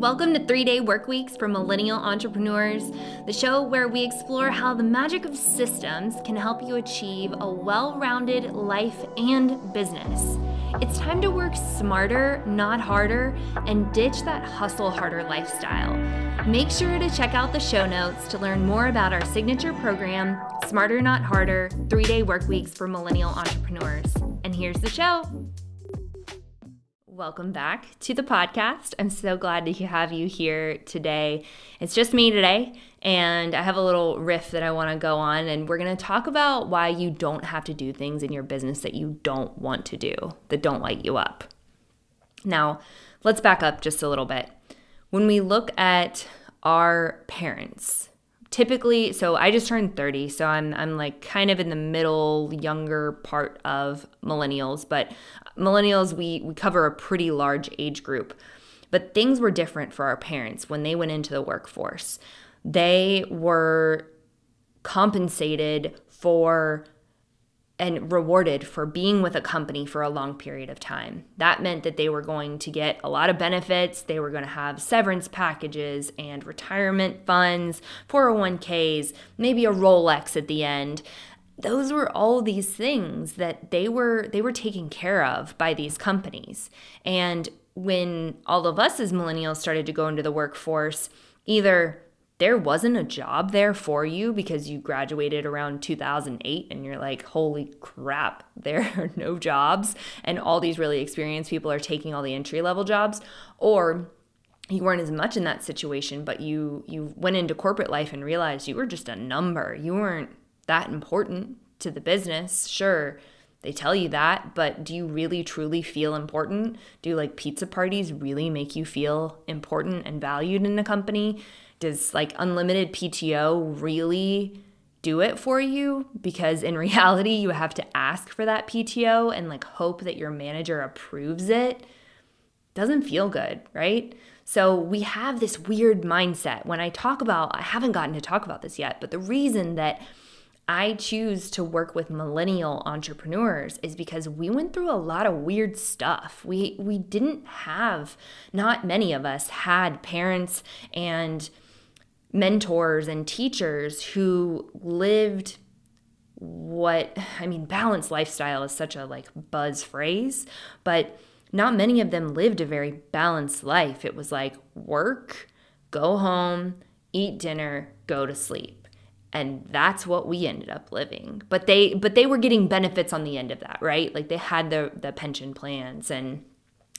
Welcome to Three Day Work Weeks for Millennial Entrepreneurs, the show where we explore how the magic of systems can help you achieve a well rounded life and business. It's time to work smarter, not harder, and ditch that hustle harder lifestyle. Make sure to check out the show notes to learn more about our signature program, Smarter Not Harder Three Day Work Weeks for Millennial Entrepreneurs. And here's the show. Welcome back to the podcast. I'm so glad to have you here today. It's just me today, and I have a little riff that I want to go on, and we're going to talk about why you don't have to do things in your business that you don't want to do, that don't light you up. Now, let's back up just a little bit. When we look at our parents, typically so i just turned 30 so i'm i'm like kind of in the middle younger part of millennials but millennials we we cover a pretty large age group. But things were different for our parents when they went into the workforce. They were compensated for and rewarded for being with a company for a long period of time. That meant that they were going to get a lot of benefits. They were going to have severance packages and retirement funds, 401ks, maybe a Rolex at the end. Those were all these things that they were they were taken care of by these companies. And when all of us as millennials started to go into the workforce, either there wasn't a job there for you because you graduated around 2008 and you're like, holy crap, there are no jobs. And all these really experienced people are taking all the entry level jobs. Or you weren't as much in that situation, but you you went into corporate life and realized you were just a number. You weren't that important to the business. Sure, they tell you that, but do you really truly feel important? Do like pizza parties really make you feel important and valued in a company? Does like unlimited PTO really do it for you? Because in reality, you have to ask for that PTO and like hope that your manager approves it. Doesn't feel good, right? So we have this weird mindset. When I talk about, I haven't gotten to talk about this yet, but the reason that I choose to work with millennial entrepreneurs is because we went through a lot of weird stuff. We we didn't have not many of us had parents and mentors and teachers who lived what I mean balanced lifestyle is such a like buzz phrase, but not many of them lived a very balanced life. It was like work, go home, eat dinner, go to sleep. And that's what we ended up living. But they but they were getting benefits on the end of that, right? Like they had the the pension plans and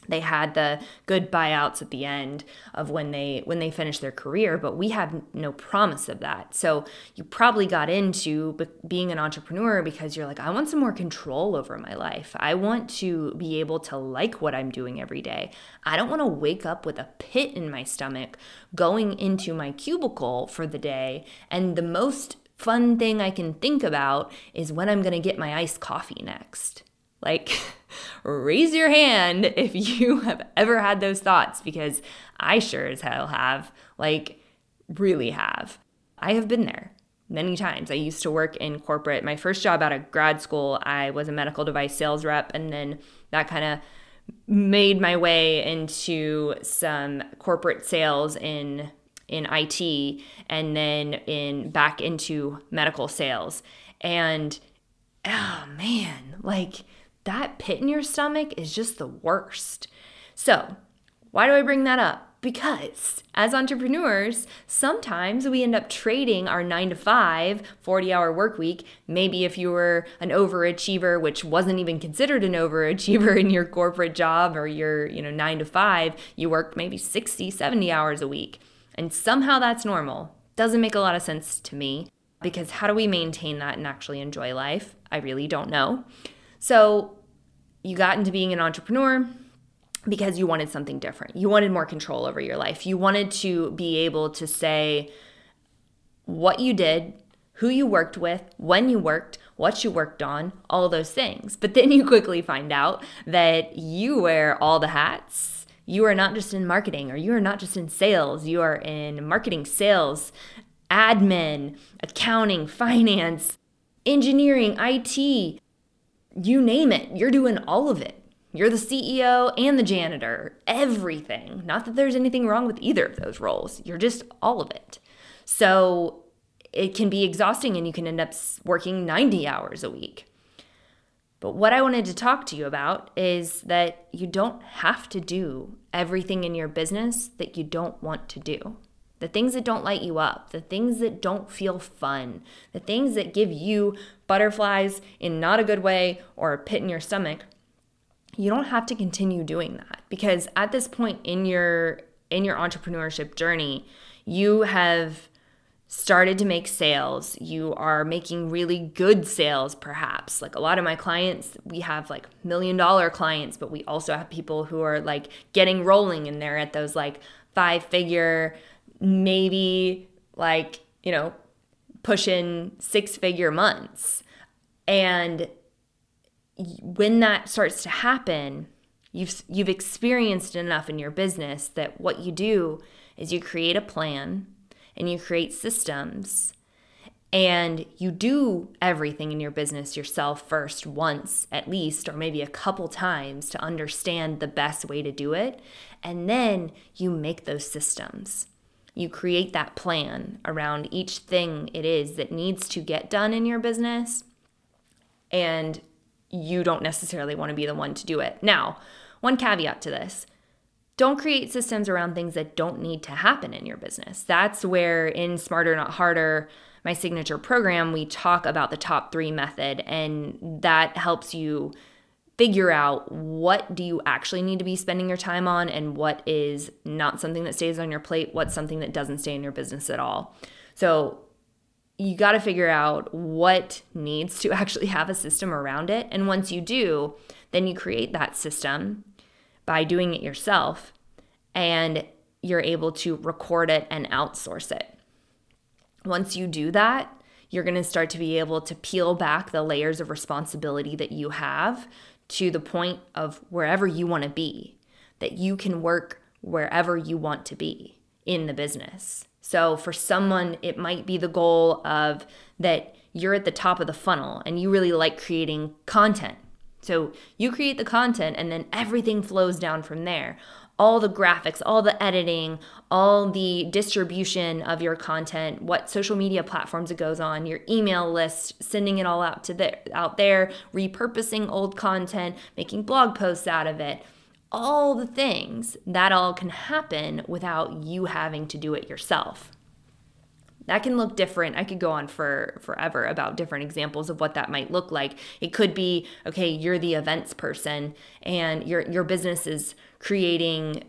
they had the good buyouts at the end of when they when they finished their career but we have no promise of that. So you probably got into being an entrepreneur because you're like i want some more control over my life. I want to be able to like what i'm doing every day. I don't want to wake up with a pit in my stomach going into my cubicle for the day. And the most fun thing i can think about is when i'm going to get my iced coffee next like, raise your hand if you have ever had those thoughts because I sure as hell have. Like, really have. I have been there many times. I used to work in corporate. My first job out of grad school, I was a medical device sales rep, and then that kind of made my way into some corporate sales in in IT and then in back into medical sales. And oh man, like that pit in your stomach is just the worst. So, why do I bring that up? Because as entrepreneurs, sometimes we end up trading our nine to five, 40 hour work week. Maybe if you were an overachiever, which wasn't even considered an overachiever in your corporate job or your, you know, nine to five, you worked maybe 60, 70 hours a week. And somehow that's normal. Doesn't make a lot of sense to me because how do we maintain that and actually enjoy life? I really don't know. So you got into being an entrepreneur because you wanted something different. You wanted more control over your life. You wanted to be able to say what you did, who you worked with, when you worked, what you worked on, all those things. But then you quickly find out that you wear all the hats. You are not just in marketing or you are not just in sales. You are in marketing, sales, admin, accounting, finance, engineering, IT, you name it, you're doing all of it. You're the CEO and the janitor, everything. Not that there's anything wrong with either of those roles, you're just all of it. So it can be exhausting and you can end up working 90 hours a week. But what I wanted to talk to you about is that you don't have to do everything in your business that you don't want to do. The things that don't light you up, the things that don't feel fun, the things that give you butterflies in not a good way or a pit in your stomach you don't have to continue doing that. Because at this point in your in your entrepreneurship journey you have started to make sales. You are making really good sales perhaps. Like a lot of my clients we have like million dollar clients but we also have people who are like getting rolling and they're at those like five figure maybe like you know pushing six figure months. And when that starts to happen, you've you've experienced enough in your business that what you do is you create a plan and you create systems and you do everything in your business yourself first once at least or maybe a couple times to understand the best way to do it. And then you make those systems you create that plan around each thing it is that needs to get done in your business and you don't necessarily want to be the one to do it. Now, one caveat to this don't create systems around things that don't need to happen in your business. That's where in Smarter Not Harder, my signature program, we talk about the top 3 method and that helps you figure out what do you actually need to be spending your time on and what is not something that stays on your plate, what's something that doesn't stay in your business at all. So, you got to figure out what needs to actually have a system around it. And once you do, then you create that system by doing it yourself and you're able to record it and outsource it. Once you do that, you're going to start to be able to peel back the layers of responsibility that you have to the point of wherever you want to be, that you can work wherever you want to be in the business. So for someone, it might be the goal of that you're at the top of the funnel and you really like creating content. So you create the content and then everything flows down from there. All the graphics, all the editing, all the distribution of your content, what social media platforms it goes on, your email list, sending it all out to the, out there, repurposing old content, making blog posts out of it all the things that all can happen without you having to do it yourself. That can look different. I could go on for forever about different examples of what that might look like. It could be, okay, you're the events person and your your business is creating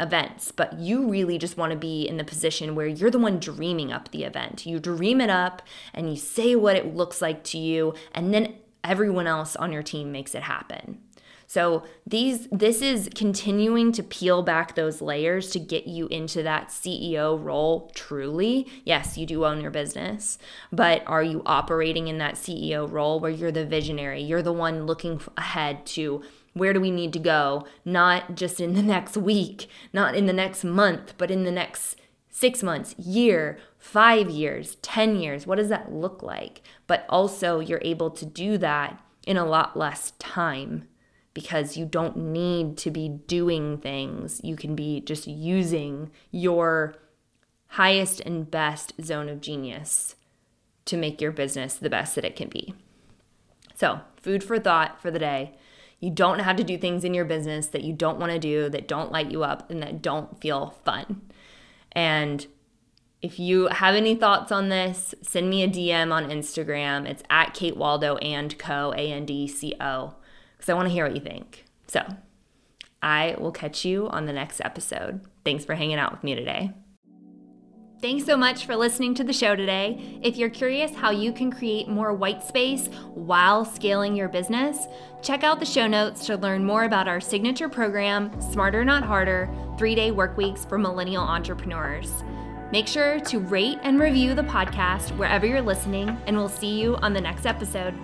events, but you really just want to be in the position where you're the one dreaming up the event. You dream it up and you say what it looks like to you and then everyone else on your team makes it happen. So these this is continuing to peel back those layers to get you into that CEO role truly. Yes, you do own your business, but are you operating in that CEO role where you're the visionary? You're the one looking ahead to where do we need to go, not just in the next week, not in the next month, but in the next six months, year, five years, 10 years. What does that look like? But also, you're able to do that in a lot less time because you don't need to be doing things. You can be just using your highest and best zone of genius to make your business the best that it can be. So, food for thought for the day. You don't have to do things in your business that you don't want to do, that don't light you up, and that don't feel fun. And if you have any thoughts on this, send me a DM on Instagram. It's at Kate Waldo and Co. A N D C O because I want to hear what you think. So I will catch you on the next episode. Thanks for hanging out with me today. Thanks so much for listening to the show today. If you're curious how you can create more white space while scaling your business, check out the show notes to learn more about our signature program, Smarter Not Harder Three Day Work Weeks for Millennial Entrepreneurs. Make sure to rate and review the podcast wherever you're listening, and we'll see you on the next episode.